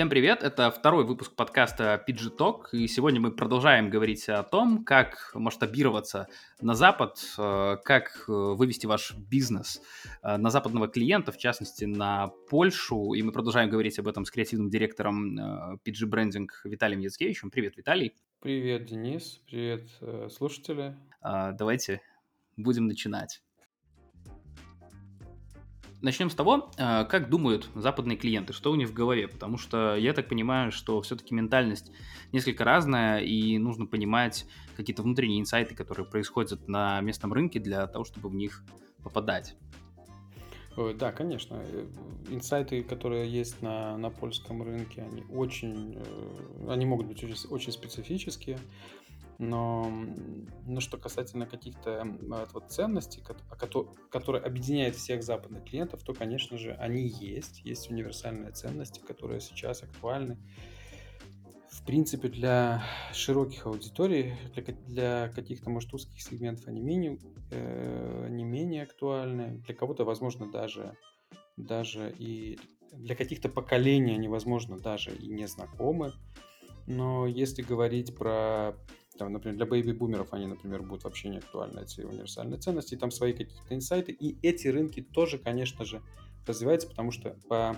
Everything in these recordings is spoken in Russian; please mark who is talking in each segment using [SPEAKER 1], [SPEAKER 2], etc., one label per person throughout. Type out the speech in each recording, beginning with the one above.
[SPEAKER 1] Всем привет! Это второй выпуск подкаста PG Talk, и сегодня мы продолжаем говорить о том, как масштабироваться на Запад, э, как э, вывести ваш бизнес э, на западного клиента, в частности на Польшу, и мы продолжаем говорить об этом с креативным директором PG Branding Виталием Яцкевичем. Привет, Виталий!
[SPEAKER 2] Привет, Денис! Привет, слушатели!
[SPEAKER 1] Давайте будем начинать. Начнем с того, э, как думают западные клиенты, что у них в голове, потому что я так понимаю, что все-таки ментальность несколько разная, и нужно понимать какие-то внутренние инсайты, которые происходят на местном рынке для того, чтобы в них попадать.
[SPEAKER 2] Да, конечно. Э, инсайты, которые есть на, на польском рынке, они очень, э, они могут быть очень, очень специфические. Но, но что касательно каких-то вот, ценностей, которые объединяют всех западных клиентов, то, конечно же, они есть. Есть универсальные ценности, которые сейчас актуальны. В принципе, для широких аудиторий, для, для каких-то, может, узких сегментов они менее, э, не менее актуальны. Для кого-то, возможно, даже, даже и для каких-то поколений они, возможно, даже и не знакомы. Но если говорить про там, например, для бэйби-бумеров они, например, будут вообще не актуальны, эти универсальные ценности, и там свои какие-то инсайты. И эти рынки тоже, конечно же, развиваются, потому что по,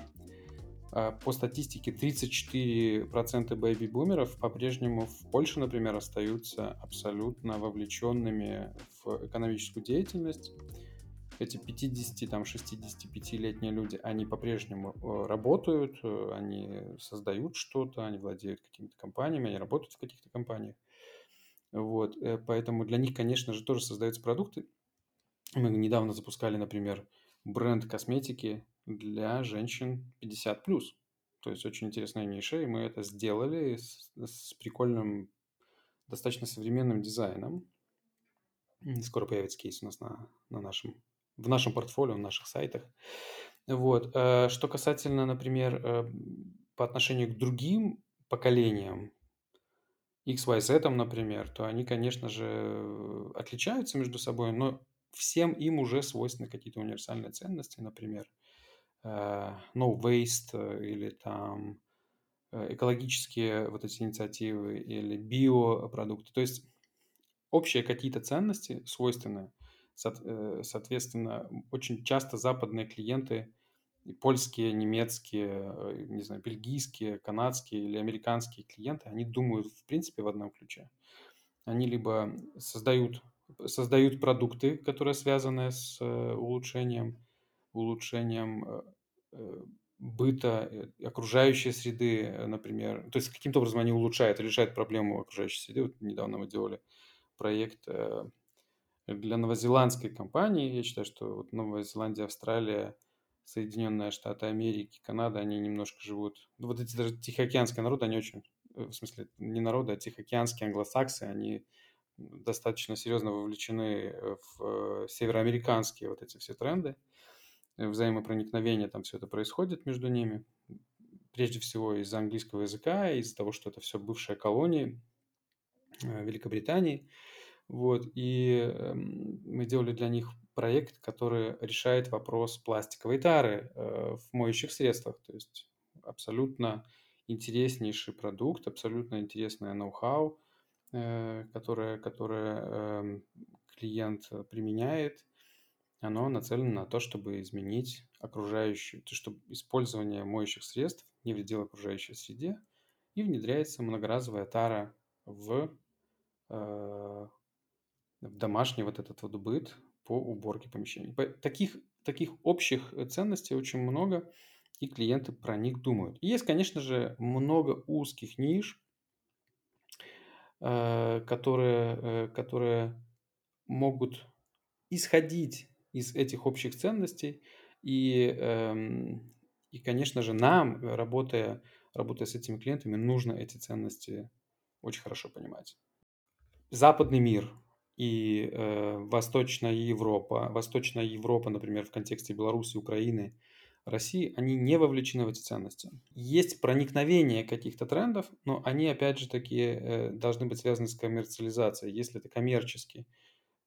[SPEAKER 2] а, по статистике 34% бэйби-бумеров по-прежнему в Польше, например, остаются абсолютно вовлеченными в экономическую деятельность. Эти 50, там, 65-летние люди, они по-прежнему э, работают, э, они создают что-то, они владеют какими-то компаниями, они работают в каких-то компаниях. Вот, э, поэтому для них, конечно же, тоже создаются продукты. Мы недавно запускали, например, бренд косметики для женщин 50+. То есть очень интересная ниша, и мы это сделали с, с прикольным, достаточно современным дизайном. Скоро появится кейс у нас на, на нашем, в нашем портфолио, в наших сайтах. Вот. Э, что касательно, например, э, по отношению к другим поколениям, XYZ, например, то они, конечно же, отличаются между собой, но всем им уже свойственны какие-то универсальные ценности, например, э, no waste э, или там э, экологические вот эти инициативы или биопродукты. То есть общие какие-то ценности свойственны. Соответственно, очень часто западные клиенты и польские, немецкие, э, не знаю, бельгийские, канадские или американские клиенты, они думают, в принципе, в одном ключе. Они либо создают, создают продукты, которые связаны с э, улучшением, улучшением э, быта, окружающей среды, например. То есть каким-то образом они улучшают, решают проблему окружающей среды. Вот недавно мы делали проект для новозеландской компании. Я считаю, что вот Новая Зеландия, Австралия – Соединенные Штаты Америки, Канада, они немножко живут... Ну, вот эти даже тихоокеанские народы, они очень... Э, в смысле, не народы, а тихоокеанские англосаксы, они достаточно серьезно вовлечены в э, североамериканские вот эти все тренды. Э, взаимопроникновение там все это происходит между ними. Прежде всего из-за английского языка, из-за того, что это все бывшая колония Великобритании. Вот, и эм, мы делали для них проект, который решает вопрос пластиковой тары э, в моющих средствах. То есть абсолютно интереснейший продукт, абсолютно интересное ноу-хау, э, которое, которое э, клиент применяет. Оно нацелено на то, чтобы изменить окружающую, то, чтобы использование моющих средств не вредило окружающей среде, и внедряется многоразовая тара в, э, в домашний вот этот вот быт, по уборке помещений. Таких, таких общих э, ценностей очень много, и клиенты про них думают. И есть, конечно же, много узких ниш, э, которые, э, которые могут исходить из этих общих ценностей. И, эм, и конечно же, нам, работая, работая с этими клиентами, нужно эти ценности очень хорошо понимать. Западный мир и э, Восточная Европа, Восточная Европа, например, в контексте Беларуси, Украины, России, они не вовлечены в эти ценности. Есть проникновение каких-то трендов, но они, опять же, такие э, должны быть связаны с коммерциализацией. Если это коммерческий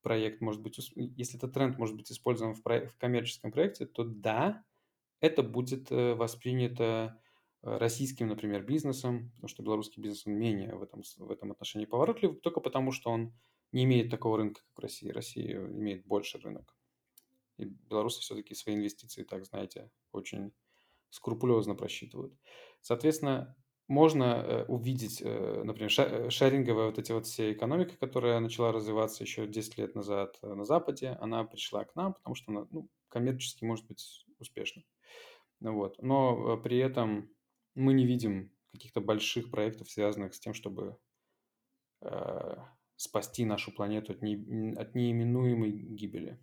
[SPEAKER 2] проект, может быть, если этот тренд может быть использован в, про- в коммерческом проекте, то да, это будет э, воспринято российским, например, бизнесом, потому что белорусский бизнес он менее в этом, в этом отношении поворотлив, только потому что он не имеет такого рынка, как в России. Россия имеет больше рынок. И белорусы все-таки свои инвестиции, так знаете, очень скрупулезно просчитывают. Соответственно, можно э, увидеть, э, например, ша- шеринговая вот эти вот все экономика, которая начала развиваться еще 10 лет назад э, на Западе, она пришла к нам, потому что она ну, коммерчески может быть успешна. Ну вот. Но при этом мы не видим каких-то больших проектов, связанных с тем, чтобы спасти нашу планету от, не, от неименуемой гибели.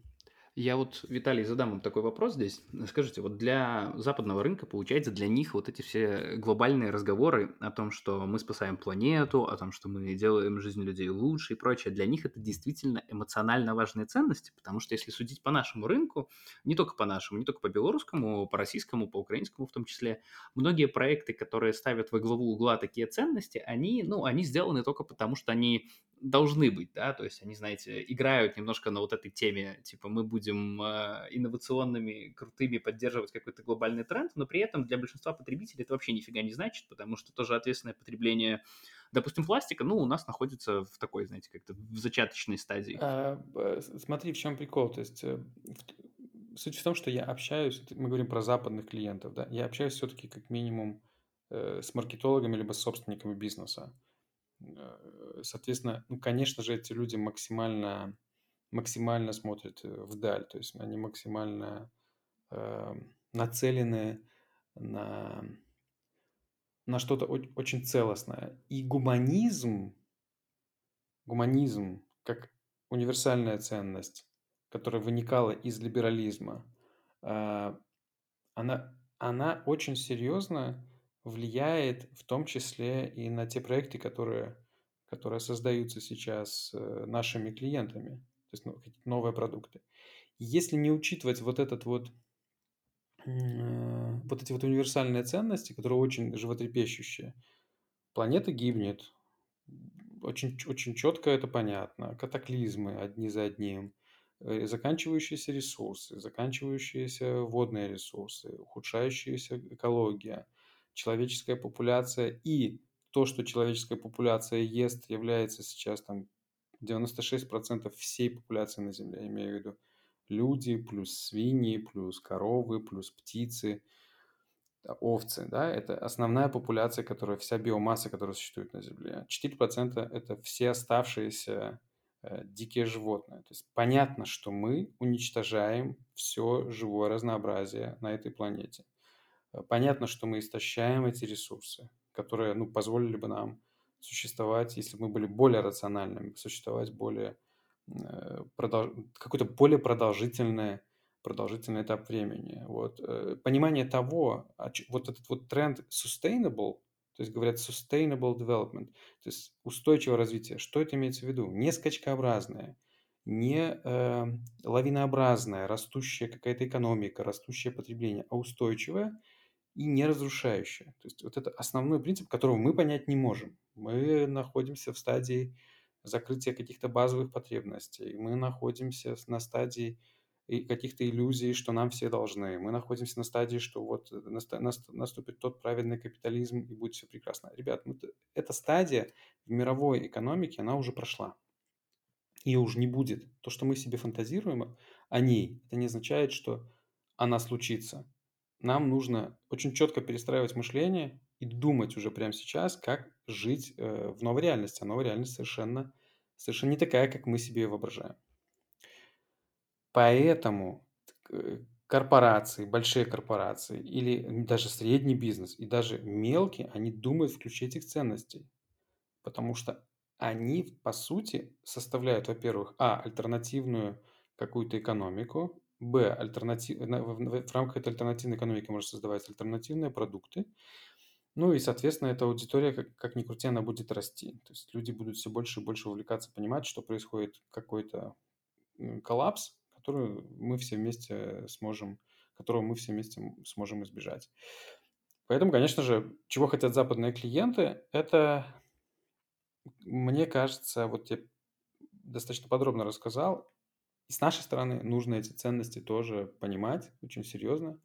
[SPEAKER 1] Я вот, Виталий, задам вам такой вопрос здесь. Скажите, вот для западного рынка, получается, для них вот эти все глобальные разговоры о том, что мы спасаем планету, о том, что мы делаем жизнь людей лучше и прочее, для них это действительно эмоционально важные ценности, потому что если судить по нашему рынку, не только по нашему, не только по белорусскому, по российскому, по украинскому в том числе, многие проекты, которые ставят во главу угла такие ценности, они, ну, они сделаны только потому, что они должны быть, да, то есть они, знаете, играют немножко на вот этой теме, типа мы будем э, инновационными, крутыми, поддерживать какой-то глобальный тренд, но при этом для большинства потребителей это вообще нифига не значит, потому что тоже ответственное потребление, допустим, пластика, ну, у нас находится в такой, знаете, как-то в зачаточной стадии.
[SPEAKER 2] А, смотри, в чем прикол, то есть э, суть в том, что я общаюсь, мы говорим про западных клиентов, да, я общаюсь все-таки как минимум э, с маркетологами либо с собственниками бизнеса. Э, соответственно, ну, конечно же, эти люди максимально, максимально смотрят э, вдаль, то есть они максимально э, нацелены на, на что-то очень целостное. И гуманизм, гуманизм как универсальная ценность, которая выникала из либерализма, э, она, она очень серьезно влияет в том числе и на те проекты, которые, которые создаются сейчас э, нашими клиентами, то есть ну, новые продукты. Если не учитывать вот этот вот э, вот эти вот универсальные ценности, которые очень животрепещущие, планета гибнет, очень, очень четко это понятно, катаклизмы одни за одним, э, заканчивающиеся ресурсы, заканчивающиеся водные ресурсы, ухудшающаяся экология – человеческая популяция и то, что человеческая популяция ест, является сейчас там 96% всей популяции на Земле, я имею в виду люди, плюс свиньи, плюс коровы, плюс птицы, овцы, да, это основная популяция, которая, вся биомасса, которая существует на Земле. 4% это все оставшиеся э, дикие животные. То есть понятно, что мы уничтожаем все живое разнообразие на этой планете. Понятно, что мы истощаем эти ресурсы, которые ну, позволили бы нам существовать, если бы мы были более рациональными, существовать более э, продолж... какой-то более продолжительный, продолжительный этап времени. Вот. Э, понимание того, вот этот вот тренд sustainable, то есть говорят sustainable development, то есть устойчивое развитие. Что это имеется в виду? Не скачкообразное, не э, лавинообразная, растущая какая-то экономика, растущее потребление, а устойчивое – и не разрушающая. То есть вот это основной принцип, которого мы понять не можем. Мы находимся в стадии закрытия каких-то базовых потребностей. Мы находимся на стадии каких-то иллюзий, что нам все должны. Мы находимся на стадии, что вот наступит тот правильный капитализм и будет все прекрасно. Ребят, ну, эта стадия в мировой экономике, она уже прошла. Ее уже не будет. То, что мы себе фантазируем о ней, это не означает, что она случится нам нужно очень четко перестраивать мышление и думать уже прямо сейчас, как жить э, в новой реальности. А новая реальность совершенно, совершенно не такая, как мы себе ее воображаем. Поэтому э, корпорации, большие корпорации или даже средний бизнес и даже мелкие, они думают в ключе этих ценностей. Потому что они, по сути, составляют, во-первых, а, альтернативную какую-то экономику, Б. Альтернатив... В рамках этой альтернативной экономики можно создавать альтернативные продукты. Ну и, соответственно, эта аудитория, как, как ни крути, она будет расти. То есть люди будут все больше и больше увлекаться, понимать, что происходит какой-то коллапс, который мы все вместе сможем, которого мы все вместе сможем избежать. Поэтому, конечно же, чего хотят западные клиенты, это, мне кажется, вот я достаточно подробно рассказал, и с нашей стороны нужно эти ценности тоже понимать очень серьезно,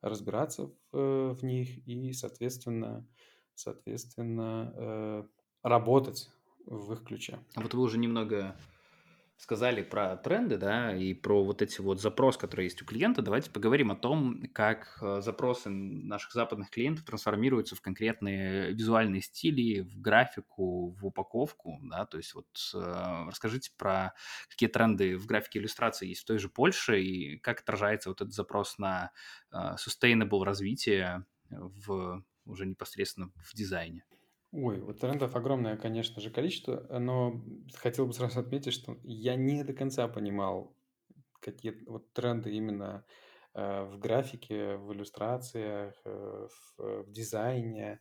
[SPEAKER 2] разбираться в, в них и, соответственно, соответственно, работать в их ключе.
[SPEAKER 1] А вот вы уже немного сказали про тренды, да, и про вот эти вот запрос, который есть у клиента, давайте поговорим о том, как э, запросы наших западных клиентов трансформируются в конкретные визуальные стили, в графику, в упаковку, да, то есть вот э, расскажите про какие тренды в графике иллюстрации есть в той же Польше и как отражается вот этот запрос на э, sustainable развитие в уже непосредственно в дизайне.
[SPEAKER 2] Ой, вот трендов огромное, конечно же, количество, но хотел бы сразу отметить, что я не до конца понимал, какие вот тренды именно э, в графике, в иллюстрациях, э, в, в дизайне,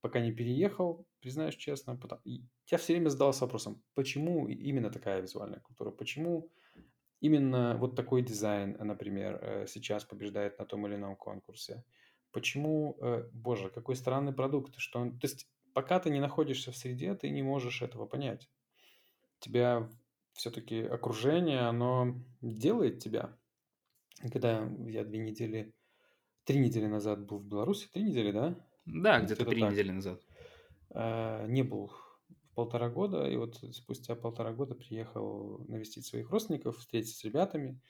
[SPEAKER 2] пока не переехал, признаюсь честно. Потом, я все время задался вопросом, почему именно такая визуальная культура, почему именно вот такой дизайн, например, э, сейчас побеждает на том или ином конкурсе. Почему, боже, какой странный продукт, что он, то есть пока ты не находишься в среде, ты не можешь этого понять. Тебя все-таки окружение, оно делает тебя. Когда я две недели, три недели назад был в Беларуси, три недели, да?
[SPEAKER 1] Да, где-то три так. недели назад.
[SPEAKER 2] А, не был полтора года, и вот спустя полтора года приехал навестить своих родственников, встретиться с ребятами.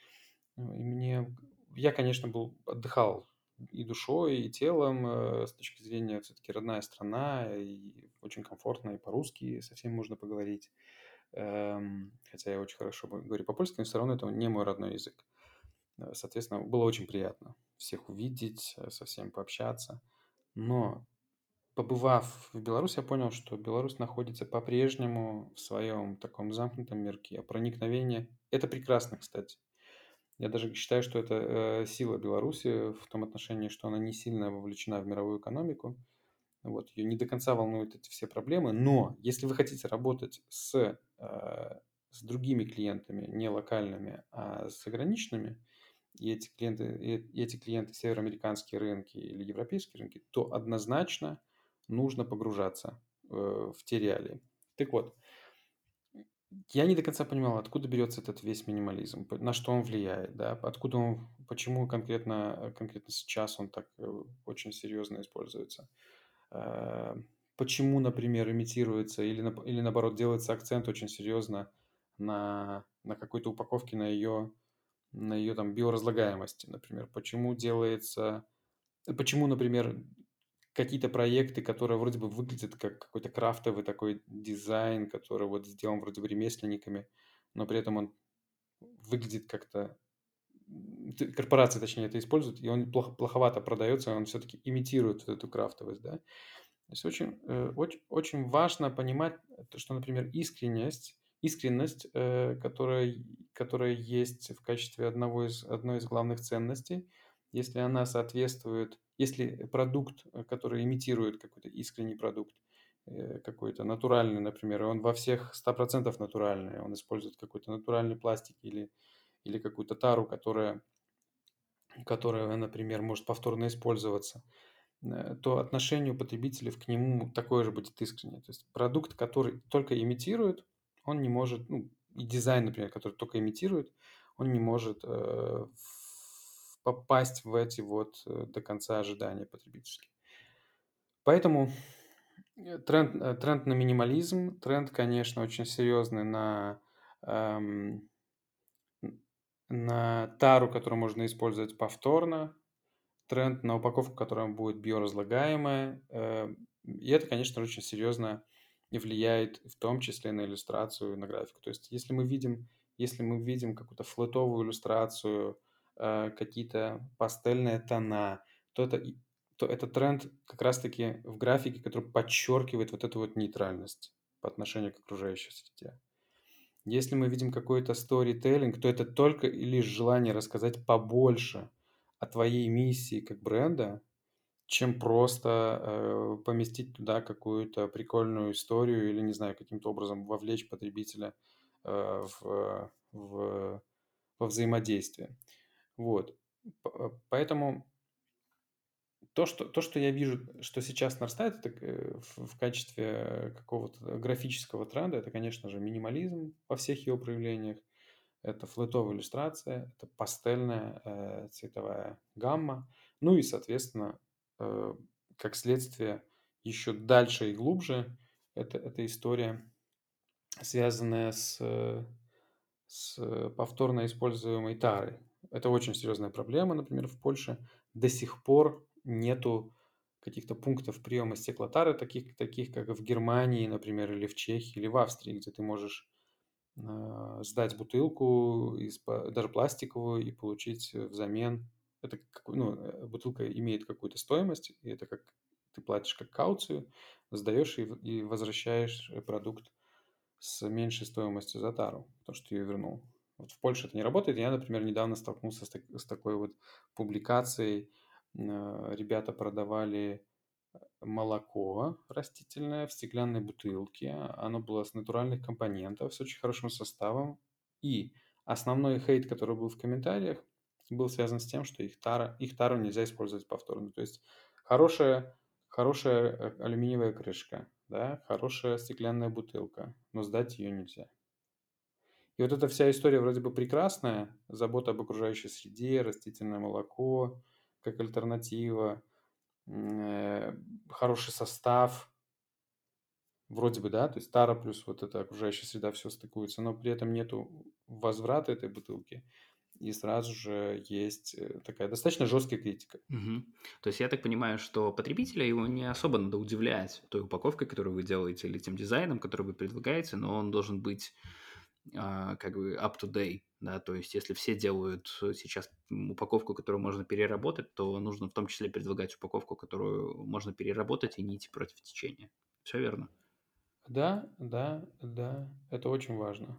[SPEAKER 2] И мне, я, конечно, был отдыхал и душой, и телом, э, с точки зрения все-таки родная страна, и очень комфортно, и по-русски совсем можно поговорить. Эм, хотя я очень хорошо говорю по-польски, но все равно это не мой родной язык. Э, соответственно, было очень приятно всех увидеть, э, со всеми пообщаться. Но побывав в Беларуси, я понял, что Беларусь находится по-прежнему в своем таком замкнутом мирке. Проникновение – это прекрасно, кстати. Я даже считаю, что это э, сила Беларуси в том отношении, что она не сильно вовлечена в мировую экономику. Вот, ее не до конца волнуют эти все проблемы. Но если вы хотите работать с, э, с другими клиентами, не локальными, а с заграничными, и эти клиенты, и эти клиенты североамериканские рынки или европейские рынки, то однозначно нужно погружаться э, в те реалии. Так вот, я не до конца понимал, откуда берется этот весь минимализм, на что он влияет, да, откуда он, почему конкретно, конкретно сейчас он так э, очень серьезно используется. Э, почему, например, имитируется или, или наоборот делается акцент очень серьезно на, на какой-то упаковке, на ее, на ее там биоразлагаемости, например. Почему делается, почему, например, какие-то проекты, которые вроде бы выглядят как какой-то крафтовый такой дизайн, который вот сделан вроде бы ремесленниками, но при этом он выглядит как-то корпорации, точнее, это используют, и он плохо, плоховато продается, он все-таки имитирует вот эту крафтовость, да. То есть очень, э, очень, очень важно понимать, то, что, например, искренность, искренность, э, которая, которая есть в качестве одного из, одной из главных ценностей, если она соответствует если продукт, э, который имитирует какой-то искренний продукт, э, какой-то натуральный, например, он во всех 100% натуральный, он использует какой-то натуральный пластик или, или какую-то тару, которая, которая, например, может повторно использоваться, э, то отношение у потребителей к нему такое же будет искреннее. То есть продукт, который только имитирует, он не может, ну, и дизайн, например, который только имитирует, он не может э, попасть в эти вот э, до конца ожидания потребительские. Поэтому э, тренд, э, тренд на минимализм, тренд, конечно, очень серьезный на, эм, на тару, которую можно использовать повторно, тренд на упаковку, которая будет биоразлагаемая. Э, и это, конечно, очень серьезно влияет в том числе на иллюстрацию, на графику. То есть если мы видим, если мы видим какую-то флотовую иллюстрацию, Э, какие-то пастельные тона, то это, то это тренд как раз-таки в графике, который подчеркивает вот эту вот нейтральность по отношению к окружающей среде. Если мы видим какой-то storytelling, то это только лишь желание рассказать побольше о твоей миссии как бренда, чем просто э, поместить туда какую-то прикольную историю или, не знаю, каким-то образом вовлечь потребителя э, в, в, во взаимодействие. Вот. Э, поэтому то что, то, что я вижу, что сейчас нарастает это э, в, качестве какого-то графического тренда, это, конечно же, минимализм во всех его проявлениях. Это флетовая иллюстрация, это пастельная э, цветовая гамма. Ну и, соответственно, э, как следствие, еще дальше и глубже это, эта история, связанная с, с повторно используемой тарой. Это очень серьезная проблема, например, в Польше. До сих пор нету каких-то пунктов приема стеклотары, таких, таких как в Германии, например, или в Чехии, или в Австрии, где ты можешь э, сдать бутылку, из, даже пластиковую, и получить взамен. Это ну, э, бутылка имеет какую-то стоимость, и это как ты платишь как кауцию, сдаешь и, и возвращаешь продукт с меньшей стоимостью за тару, потому что ты ее вернул. Вот в Польше это не работает. Я, например, недавно столкнулся с, так, с такой вот публикацией. Э, ребята продавали молоко растительное в стеклянной бутылке. Оно было с натуральных компонентов, с очень хорошим составом. И основной хейт, который был в комментариях, был связан с тем, что их, тара, их тару нельзя использовать повторно. То есть хорошая, хорошая э, алюминиевая крышка, да, хорошая стеклянная бутылка, но сдать ее нельзя. И вот эта вся история вроде бы прекрасная, забота об окружающей среде, растительное молоко как альтернатива, э, хороший состав, вроде бы, да, то есть тара плюс вот эта окружающая среда все стыкуется, но при этом нету возврата этой бутылки, и сразу же есть э, такая достаточно жесткая критика.
[SPEAKER 1] Угу. То есть я так понимаю, что потребителя его не особо надо удивлять той упаковкой, которую вы делаете, или тем дизайном, который вы предлагаете, но он должен быть как бы up to date, да, то есть если все делают сейчас упаковку, которую можно переработать, то нужно в том числе предлагать упаковку, которую можно переработать и не идти против течения. Все верно?
[SPEAKER 2] Да, да, да, это очень важно.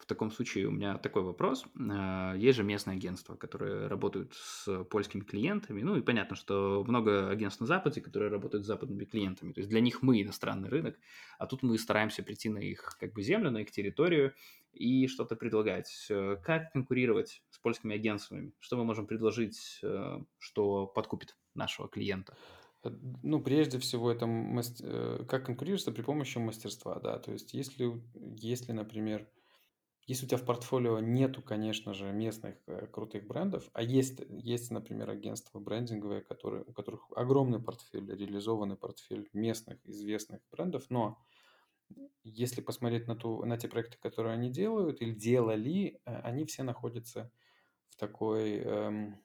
[SPEAKER 1] В таком случае у меня такой вопрос. А, есть же местные агентства, которые работают с польскими клиентами. Ну и понятно, что много агентств на Западе, которые работают с западными клиентами. То есть для них мы иностранный рынок, а тут мы стараемся прийти на их как бы землю, на их территорию и что-то предлагать. Как конкурировать с польскими агентствами? Что мы можем предложить, э, что подкупит нашего клиента?
[SPEAKER 2] Э, ну, прежде всего, это мастер... Э, как конкурироваться при помощи мастерства, да. То есть, если, если, например, если у тебя в портфолио нету, конечно же, местных э, крутых брендов, а есть, есть, например, агентства брендинговые, которые, у которых огромный портфель, реализованный портфель местных известных брендов, но если посмотреть на, ту, на те проекты, которые они делают или делали, э, они все находятся в такой эм,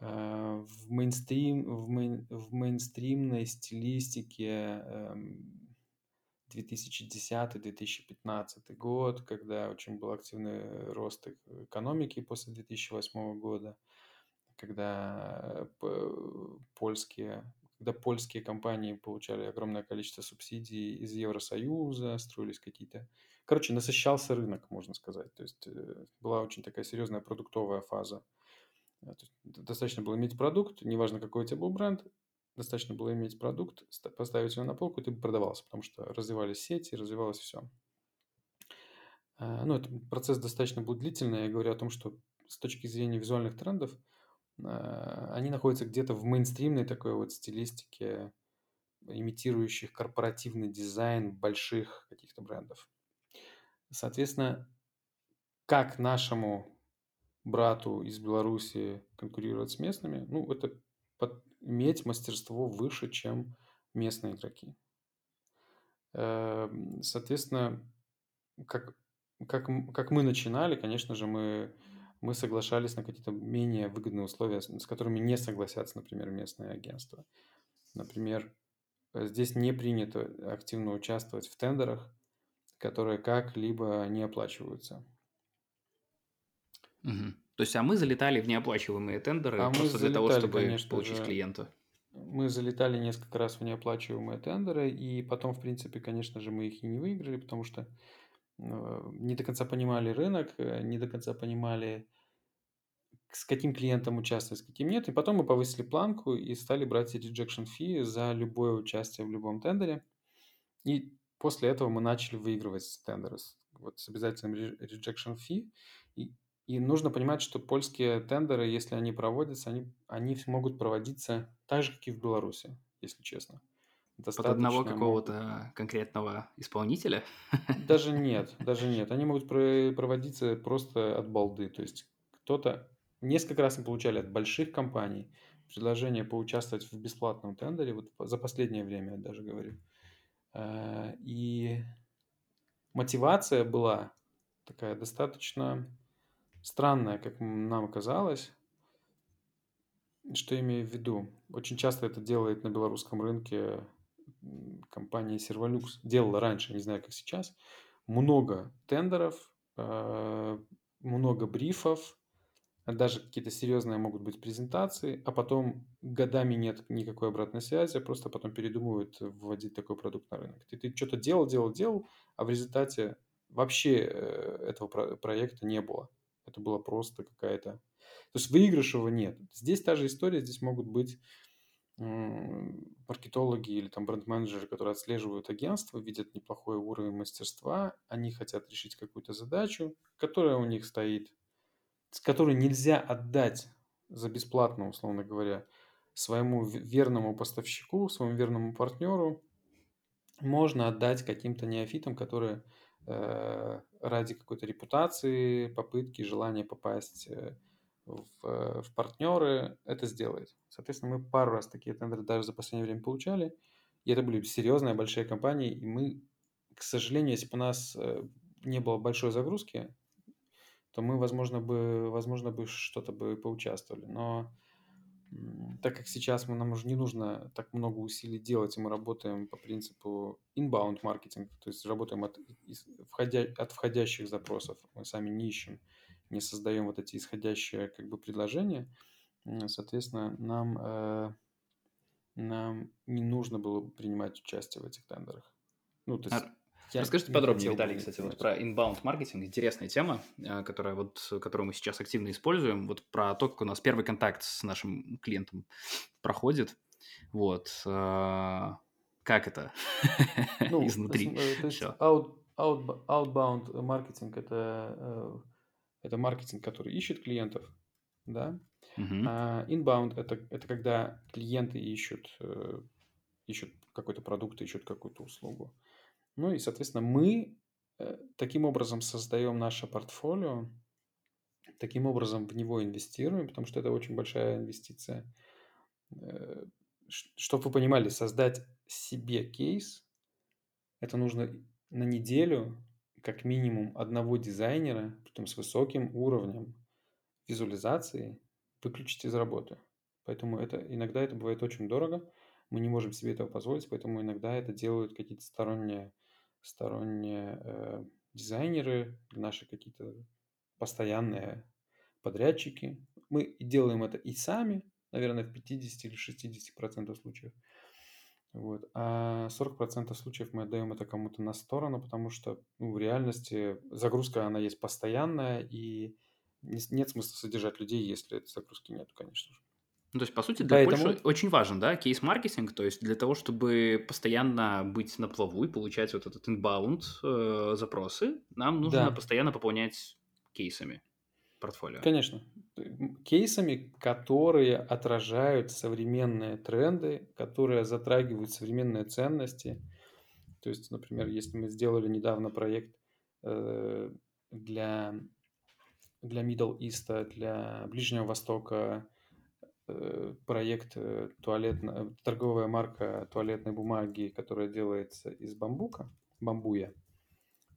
[SPEAKER 2] э, в мейнстрим в, мейн, в мейнстримной стилистике эм, 2010-2015 год, когда очень был активный рост экономики после 2008 года, когда э, польские, когда польские компании получали огромное количество субсидий из Евросоюза, строились какие-то... Короче, насыщался рынок, можно сказать. То есть э, была очень такая серьезная продуктовая фаза. Достаточно было иметь продукт, неважно, какой у тебя был бренд, достаточно было иметь продукт, поставить его на полку, и ты бы продавался, потому что развивались сети, развивалось все. А, ну, этот процесс достаточно был длительный. Я говорю о том, что с точки зрения визуальных трендов, а, они находятся где-то в мейнстримной такой вот стилистике, имитирующих корпоративный дизайн больших каких-то брендов. Соответственно, как нашему брату из Беларуси конкурировать с местными, ну, это иметь мастерство выше, чем местные игроки. Эм, соответственно, как, как, как мы начинали, конечно же, мы, мы соглашались на какие-то менее выгодные условия, с которыми не согласятся, например, местные агентства. Например, здесь не принято активно участвовать в тендерах, которые как-либо не оплачиваются.
[SPEAKER 1] Угу. То есть, а мы залетали в неоплачиваемые тендеры а просто для того, чтобы конечно получить же, клиента.
[SPEAKER 2] Мы залетали несколько раз в неоплачиваемые тендеры, и потом, в принципе, конечно же, мы их и не выиграли, потому что э, не до конца понимали рынок, э, не до конца понимали, с каким клиентом участвовать, с каким нет. И потом мы повысили планку и стали брать rejection fee за любое участие в любом тендере. И после этого мы начали выигрывать тендеры вот с обязательным rejection fee. И и нужно понимать, что польские тендеры, если они проводятся, они, они могут проводиться так же, как и в Беларуси, если честно.
[SPEAKER 1] Достаточно Под одного какого-то конкретного исполнителя?
[SPEAKER 2] Даже нет, даже нет. Они могут проводиться просто от балды. То есть кто-то Несколько раз мы получали от больших компаний предложение поучаствовать в бесплатном тендере, вот за последнее время я даже говорю. Э, и мотивация была такая достаточно странная, как нам казалось. Что имею в виду? Очень часто это делает на белорусском рынке компания Servolux. Делала раньше, не знаю, как сейчас. Много тендеров, э, много брифов, даже какие-то серьезные могут быть презентации, а потом годами нет никакой обратной связи, просто потом передумывают вводить такой продукт на рынок. Ты, ты что-то делал, делал, делал, а в результате вообще э, этого проекта не было. Это было просто какая-то... То есть выигрыша его нет. Здесь та же история, здесь могут быть маркетологи или там бренд-менеджеры, которые отслеживают агентство, видят неплохой уровень мастерства, они хотят решить какую-то задачу, которая у них стоит который нельзя отдать за бесплатно, условно говоря, своему верному поставщику, своему верному партнеру, можно отдать каким-то неофитам, которые ради какой-то репутации, попытки, желания попасть э, в, э, в партнеры это сделают. Соответственно, мы пару раз такие тендеры даже за последнее время получали, и это были серьезные большие компании, и мы, к сожалению, если бы у нас э, не было большой загрузки, то мы, возможно, бы, возможно, бы что-то бы поучаствовали. Но так как сейчас мы, нам уже не нужно так много усилий делать, и мы работаем по принципу inbound маркетинг, то есть работаем от, входя, от входящих запросов, мы сами не ищем, не создаем вот эти исходящие как бы предложения, соответственно, нам, э, нам не нужно было принимать участие в этих тендерах.
[SPEAKER 1] Ну, то есть... Я Расскажите подробнее, Виталий, кстати, вот про inbound маркетинг. Интересная тема, э, которая вот, которую мы сейчас активно используем. Вот про то, как у нас первый контакт с нашим клиентом проходит. Вот. Э, как это ну, изнутри?
[SPEAKER 2] То есть э, out, out, outbound маркетинг это, это маркетинг, который ищет клиентов, да? Uh-huh. А inbound это, это когда клиенты ищут, ищут какой-то продукт, ищут какую-то услугу. Ну и, соответственно, мы э, таким образом создаем наше портфолио, таким образом в него инвестируем, потому что это очень большая инвестиция. Э, Чтобы вы понимали, создать себе кейс, это нужно на неделю как минимум одного дизайнера, притом с высоким уровнем визуализации, выключить из работы. Поэтому это, иногда это бывает очень дорого, мы не можем себе этого позволить, поэтому иногда это делают какие-то сторонние сторонние э, дизайнеры, наши какие-то постоянные подрядчики. Мы делаем это и сами, наверное, в 50 или 60 процентов случаев. Вот. А 40% случаев мы отдаем это кому-то на сторону, потому что ну, в реальности загрузка, она есть постоянная, и нет смысла содержать людей, если этой загрузки нет, конечно же.
[SPEAKER 1] Ну, то есть, по сути, для Поэтому... Польши очень важен, да, кейс-маркетинг, то есть для того, чтобы постоянно быть на плаву и получать вот этот inbound э, запросы, нам нужно да. постоянно пополнять кейсами портфолио.
[SPEAKER 2] Конечно. Кейсами, которые отражают современные тренды, которые затрагивают современные ценности. То есть, например, если мы сделали недавно проект э, для, для Middle East, для Ближнего Востока, проект э, туалетная, торговая марка туалетной бумаги, которая делается из бамбука, бамбуя.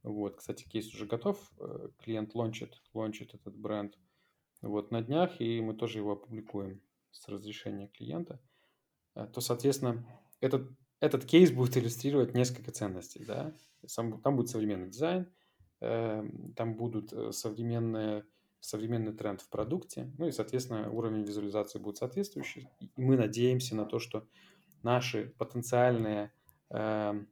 [SPEAKER 2] Вот, кстати, кейс уже готов, э, клиент лончит, лончит этот бренд вот на днях, и мы тоже его опубликуем с разрешения клиента. То, соответственно, этот, этот кейс будет иллюстрировать несколько ценностей, да. Сам, там будет современный дизайн, там будут современные современный тренд в продукте, ну и, соответственно, уровень визуализации будет соответствующий. И мы надеемся на то, что наши потенциальные э,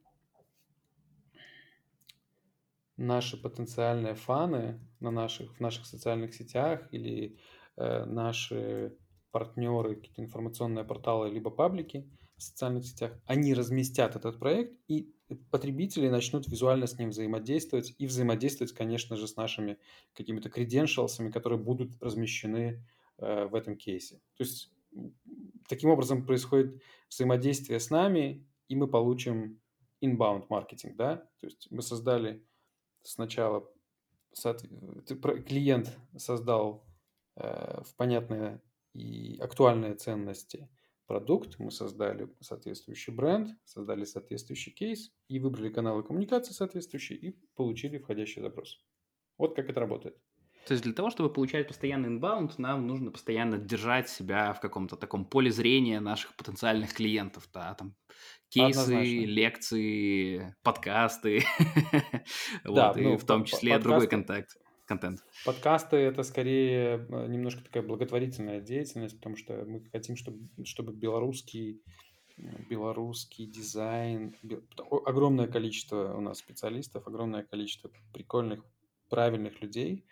[SPEAKER 2] наши потенциальные фаны на наших, в наших социальных сетях или э, наши партнеры, какие-то информационные порталы, либо паблики в социальных сетях, они разместят этот проект, и потребители начнут визуально с ним взаимодействовать и взаимодействовать, конечно же, с нашими какими-то credentials, которые будут размещены э, в этом кейсе. То есть таким образом происходит взаимодействие с нами, и мы получим inbound маркетинг, да, то есть мы создали сначала, клиент создал э, в понятные и актуальные ценности продукт, мы создали соответствующий бренд, создали соответствующий кейс и выбрали каналы коммуникации соответствующие и получили входящий запрос. Вот как это работает.
[SPEAKER 1] То есть для того, чтобы получать постоянный инбаунд, нам нужно постоянно держать себя в каком-то таком поле зрения наших потенциальных клиентов, да, там кейсы, Однозначно. лекции, подкасты, да, вот, ну, и в том числе подкасты, другой контакт, контент.
[SPEAKER 2] Подкасты это скорее э, немножко такая благотворительная деятельность, потому что мы хотим, чтобы, чтобы белорусский белорусский дизайн, огромное количество у нас специалистов, огромное количество прикольных, правильных людей,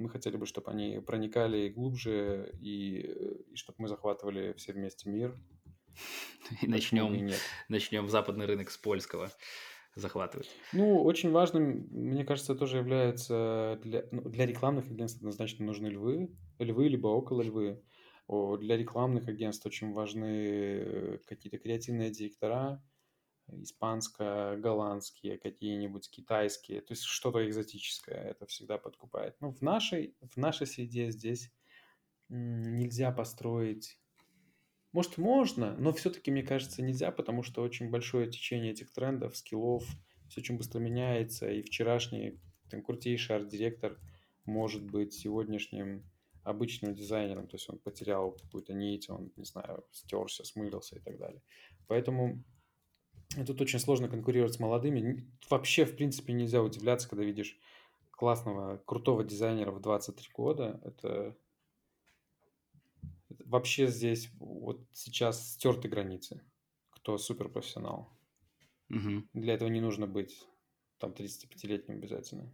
[SPEAKER 2] мы хотели бы, чтобы они проникали глубже и, и чтобы мы захватывали все вместе мир.
[SPEAKER 1] И начнем, и начнем западный рынок с польского захватывать.
[SPEAKER 2] Ну, очень важным, мне кажется, тоже является для, ну, для рекламных агентств однозначно нужны львы, львы либо около львы. О, для рекламных агентств очень важны какие-то креативные директора, испанско-голландские, какие-нибудь китайские, то есть что-то экзотическое, это всегда подкупает. Ну, в нашей, в нашей среде здесь нельзя построить может, можно, но все-таки, мне кажется, нельзя, потому что очень большое течение этих трендов, скиллов, все очень быстро меняется, и вчерашний там, крутейший арт-директор может быть сегодняшним обычным дизайнером, то есть он потерял какую-то нить, он, не знаю, стерся, смылился и так далее. Поэтому Тут очень сложно конкурировать с молодыми. Вообще, в принципе, нельзя удивляться, когда видишь классного, крутого дизайнера в 23 года. Это, вообще здесь вот сейчас стерты границы. Кто суперпрофессионал.
[SPEAKER 1] Угу.
[SPEAKER 2] Для этого не нужно быть там 35-летним обязательно.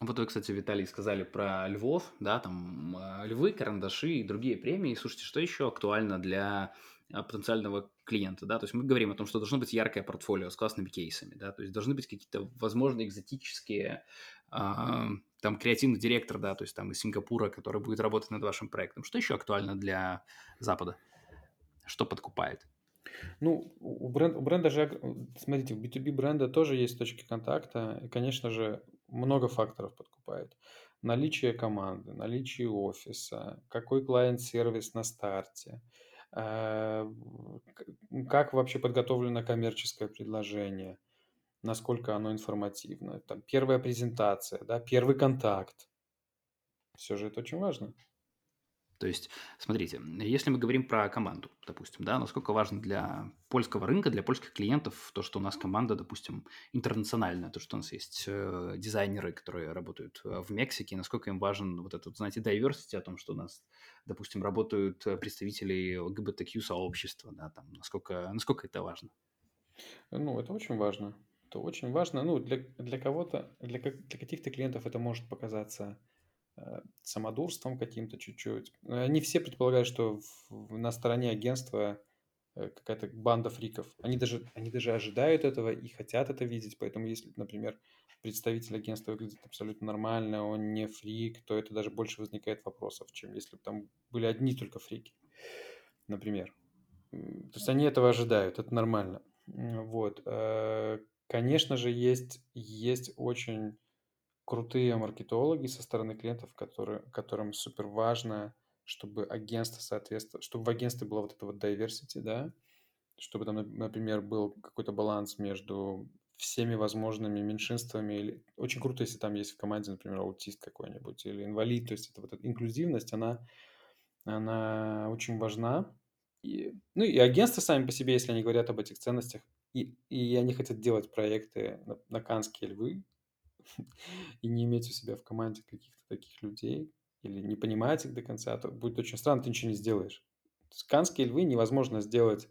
[SPEAKER 1] Вот вы, кстати, Виталий, сказали про львов, да, там а, львы, карандаши и другие премии. Слушайте, что еще актуально для а, потенциального клиента, да, то есть мы говорим о том, что должно быть яркое портфолио с классными кейсами, да, то есть должны быть какие-то, возможно, экзотические, э, там, креативный директор, да, то есть там из Сингапура, который будет работать над вашим проектом. Что еще актуально для Запада? Что подкупает?
[SPEAKER 2] Ну, у, бренд, у бренда же, смотрите, у B2B бренда тоже есть точки контакта, и, конечно же, много факторов подкупает. Наличие команды, наличие офиса, какой клиент-сервис на старте – Э, как вообще подготовлено коммерческое предложение, насколько оно информативно. Там первая презентация, да, первый контакт. Все же это очень важно.
[SPEAKER 1] То есть, смотрите, если мы говорим про команду, допустим, да, насколько важно для польского рынка, для польских клиентов то, что у нас команда, допустим, интернациональная, то, что у нас есть э, дизайнеры, которые работают э, в Мексике, насколько им важен вот этот, знаете, diversity о том, что у нас, допустим, работают представители ЛГБТQ-сообщества, да, там, насколько, насколько это важно?
[SPEAKER 2] Ну, это очень важно. Это очень важно. Ну, для, для кого-то, для, для каких-то клиентов это может показаться самодурством каким-то чуть-чуть. Они все предполагают, что в, на стороне агентства э, какая-то банда фриков. Они даже, они даже ожидают этого и хотят это видеть. Поэтому если, например, представитель агентства выглядит абсолютно нормально, он не фрик, то это даже больше возникает вопросов, чем если бы там были одни только фрики, например. То есть они этого ожидают, это нормально. Вот. Э, конечно же, есть, есть очень крутые маркетологи со стороны клиентов, которые, которым супер важно, чтобы агентство соответствовало, чтобы в агентстве было вот это вот diversity, да, чтобы там, например, был какой-то баланс между всеми возможными меньшинствами. Или... Очень круто, если там есть в команде, например, аутист какой-нибудь или инвалид. То есть это вот эта инклюзивность, она, она очень важна. И, ну и агентства сами по себе, если они говорят об этих ценностях, и, и они хотят делать проекты на, на Канские львы, и не иметь у себя в команде каких-то таких людей или не понимать их до конца, то будет очень странно, ты ничего не сделаешь. Канские львы невозможно сделать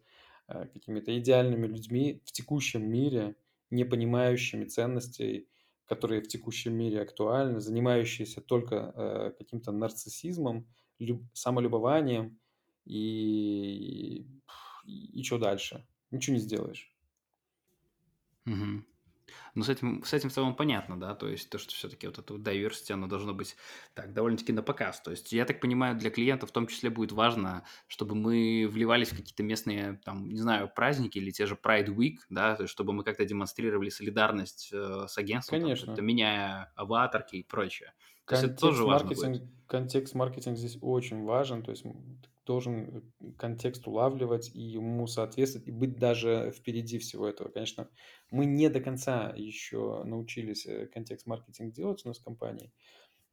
[SPEAKER 2] э, какими-то идеальными людьми в текущем мире, не понимающими ценностей, которые в текущем мире актуальны, занимающиеся только э, каким-то нарциссизмом, люб, самолюбованием и, и, и что дальше? Ничего не сделаешь.
[SPEAKER 1] Угу. Но с этим, с этим в целом понятно, да, то есть то, что все-таки вот это diversity, оно должно быть так, довольно-таки на показ. То есть я так понимаю, для клиента в том числе будет важно, чтобы мы вливались в какие-то местные, там, не знаю, праздники или те же Pride Week, да, то есть чтобы мы как-то демонстрировали солидарность э, с агентством,
[SPEAKER 2] Конечно.
[SPEAKER 1] Там, меняя аватарки и прочее. То есть это тоже важно будет.
[SPEAKER 2] Контекст-маркетинг, контекст-маркетинг здесь очень важен, то есть должен э, контекст улавливать и ему соответствовать, и быть даже впереди всего этого. Конечно, мы не до конца еще научились э, контекст-маркетинг делать у нас в компании,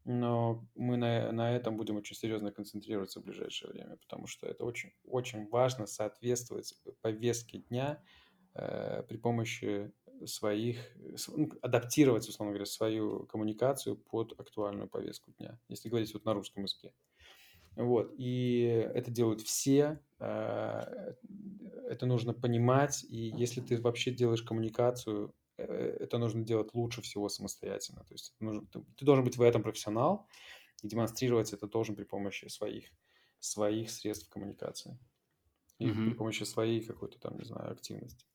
[SPEAKER 2] но мы на, на этом будем очень серьезно концентрироваться в ближайшее время, потому что это очень, очень важно соответствовать повестке дня э, при помощи своих, ну, адаптировать, условно говоря, свою коммуникацию под актуальную повестку дня, если говорить вот на русском языке. Вот, и это делают все, э, это нужно понимать, и если ты вообще делаешь коммуникацию, э, это нужно делать лучше всего самостоятельно. То есть нужно, ты, ты должен быть в этом профессионал, и демонстрировать это должен при помощи своих, своих средств коммуникации. И mm-hmm. при помощи своей какой-то там, не знаю, активности.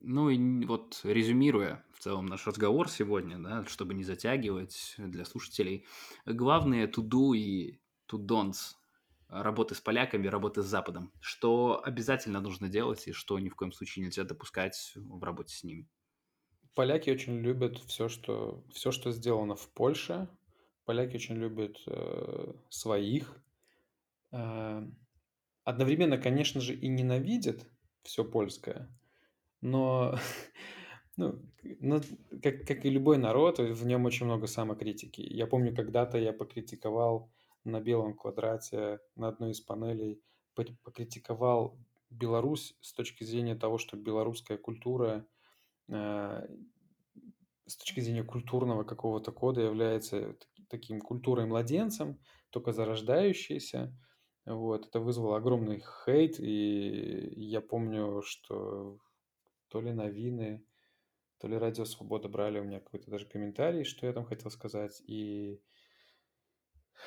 [SPEAKER 1] Ну и вот резюмируя в целом наш разговор сегодня, да, чтобы не затягивать для слушателей, главные to-do и to-don'ts работы с поляками, работы с Западом, что обязательно нужно делать и что ни в коем случае нельзя допускать в работе с ними.
[SPEAKER 2] Поляки очень любят все, что, все, что сделано в Польше. Поляки очень любят э, своих. Э, одновременно, конечно же, и ненавидят все польское – но, ну, ну как, как и любой народ, в нем очень много самокритики. Я помню, когда-то я покритиковал на белом квадрате на одной из панелей, покритиковал Беларусь с точки зрения того, что белорусская культура э, с точки зрения культурного какого-то кода является таким культурой младенцем, только зарождающейся. Вот, это вызвало огромный хейт, и я помню, что то ли новины, то ли Радио Свобода брали у меня какой-то даже комментарий, что я там хотел сказать, и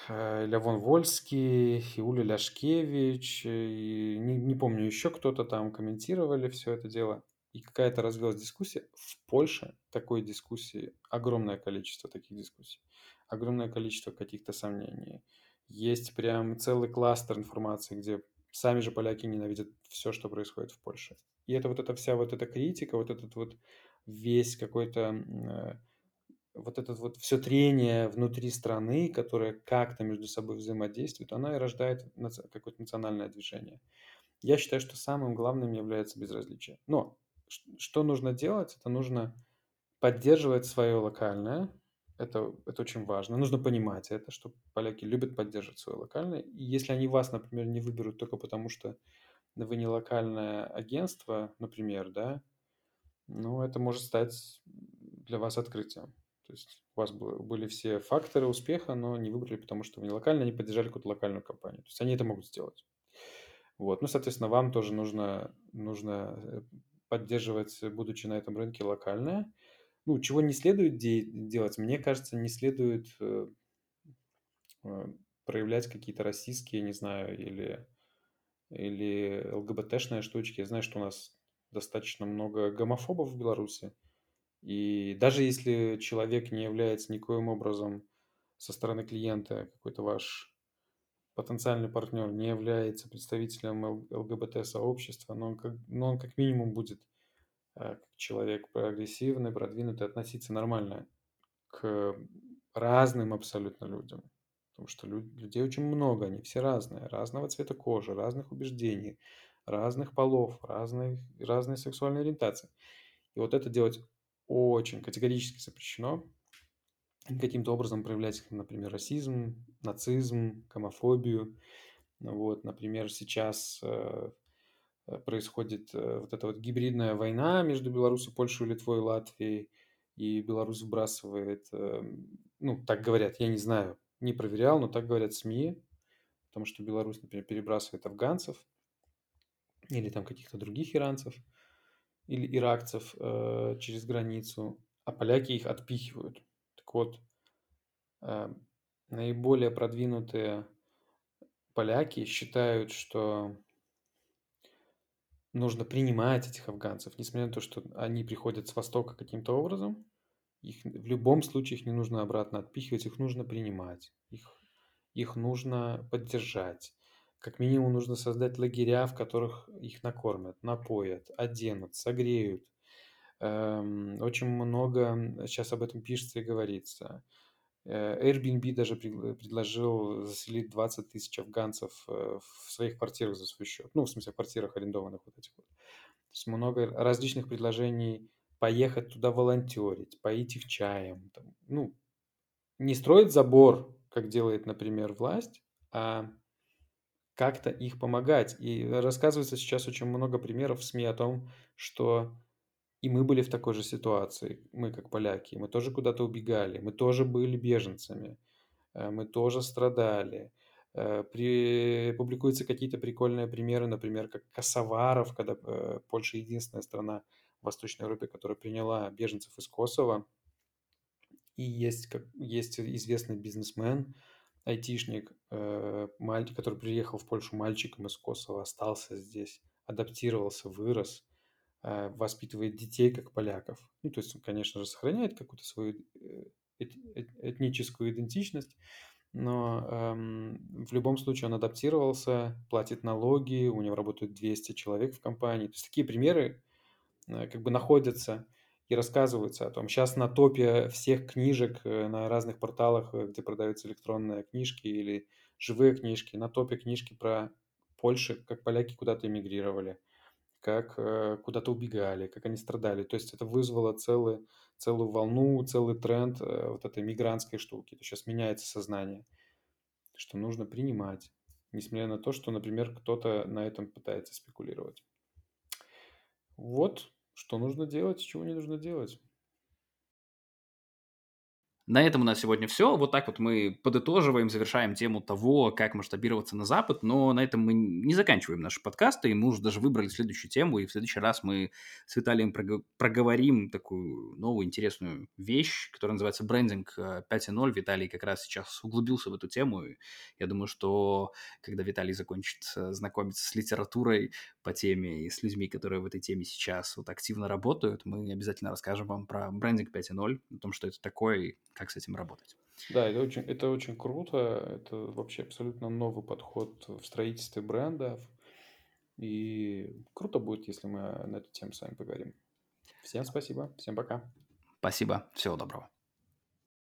[SPEAKER 2] э, Левон Вольский, и Уля Ляшкевич, и не, не помню, еще кто-то там комментировали все это дело. И какая-то развилась дискуссия. В Польше такой дискуссии, огромное количество таких дискуссий, огромное количество каких-то сомнений. Есть прям целый кластер информации, где сами же поляки ненавидят все, что происходит в Польше. И это вот эта вся вот эта критика, вот этот вот весь какой-то э, вот этот вот все трение внутри страны, которое как-то между собой взаимодействует, она и рождает какое-то национальное движение. Я считаю, что самым главным является безразличие. Но что нужно делать? Это нужно поддерживать свое локальное. Это, это очень важно. Нужно понимать это, что поляки любят поддерживать свое локальное. И если они вас, например, не выберут только потому, что вы не локальное агентство, например, да, ну, это может стать для вас открытием. То есть у вас были все факторы успеха, но не выбрали, потому что вы не локально, не поддержали какую-то локальную компанию. То есть они это могут сделать. Вот. Ну, соответственно, вам тоже нужно, нужно э, поддерживать, будучи на этом рынке, локальное. Ну, чего не следует де- делать, мне кажется, не следует э, э, проявлять какие-то российские, не знаю, или или ЛГБТшные штучки. Я знаю, что у нас достаточно много гомофобов в Беларуси. И даже если человек не является никоим образом со стороны клиента, какой-то ваш потенциальный партнер не является представителем ЛГБТ-сообщества, но он как, но он как минимум будет э, как человек прогрессивный, продвинутый, относиться нормально к разным абсолютно людям. Потому что людей очень много, они все разные, разного цвета кожи, разных убеждений, разных полов, разных, разной сексуальной ориентации. И вот это делать очень категорически запрещено. Каким-то образом проявлять, например, расизм, нацизм, гомофобию. Вот, например, сейчас э, происходит э, вот эта вот гибридная война между Беларусью, Польшей, Литвой Латвией, и Беларусь вбрасывает, э, ну, так говорят, я не знаю, не проверял, но так говорят СМИ, потому что Беларусь, например, перебрасывает афганцев или там каких-то других иранцев или иракцев э, через границу, а поляки их отпихивают. Так вот, э, наиболее продвинутые поляки считают, что нужно принимать этих афганцев, несмотря на то, что они приходят с Востока каким-то образом, их в любом случае их не нужно обратно отпихивать, их нужно принимать, их, их нужно поддержать. Как минимум нужно создать лагеря, в которых их накормят, напоят, оденут, согреют. Эм, очень много сейчас об этом пишется и говорится. Э, Airbnb даже предложил заселить 20 тысяч афганцев э, в своих квартирах за свой счет. Ну, в смысле, в квартирах арендованных вот этих вот. То есть много различных предложений поехать туда волонтерить, поить их чаем. Там, ну, не строить забор, как делает, например, власть, а как-то их помогать. И рассказывается сейчас очень много примеров в СМИ о том, что и мы были в такой же ситуации, мы как поляки, мы тоже куда-то убегали, мы тоже были беженцами, э, мы тоже страдали. Э, при... Публикуются какие-то прикольные примеры, например, как Косоваров, когда э, Польша единственная страна в Восточной Европе, которая приняла беженцев из Косово. И есть, как, есть известный бизнесмен, айтишник, мальчик, который приехал в Польшу мальчиком из Косово, остался здесь, адаптировался, вырос – Э, воспитывает детей как поляков. Ну, то есть он, конечно же, сохраняет какую-то свою э, этническую идентичность, но эм, в любом случае он адаптировался, платит налоги, у него работают 200 человек в компании. То есть такие примеры э, как бы находятся и рассказываются о том. Сейчас на топе всех книжек на разных порталах, где продаются электронные книжки или живые книжки, на топе книжки про Польшу, как поляки куда-то эмигрировали – как э, куда-то убегали, как они страдали. То есть это вызвало целый, целую волну, целый тренд э, вот этой мигрантской штуки. Сейчас меняется сознание, что нужно принимать, несмотря на то, что, например, кто-то на этом пытается спекулировать. Вот, что нужно делать, чего не нужно делать.
[SPEAKER 1] На этом у нас сегодня все. Вот так вот мы подытоживаем, завершаем тему того, как масштабироваться на Запад, но на этом мы не заканчиваем наши подкасты, и мы уже даже выбрали следующую тему, и в следующий раз мы с Виталием проговорим такую новую интересную вещь, которая называется брендинг 5.0. Виталий как раз сейчас углубился в эту тему, и я думаю, что когда Виталий закончит э, знакомиться с литературой по теме и с людьми, которые в этой теме сейчас вот активно работают, мы обязательно расскажем вам про брендинг 5.0, о том, что это такое, как с этим работать.
[SPEAKER 2] Да, это очень, это очень круто. Это вообще абсолютно новый подход в строительстве брендов. И круто будет, если мы на эту тему с вами поговорим. Всем спасибо, всем пока.
[SPEAKER 1] Спасибо, всего доброго.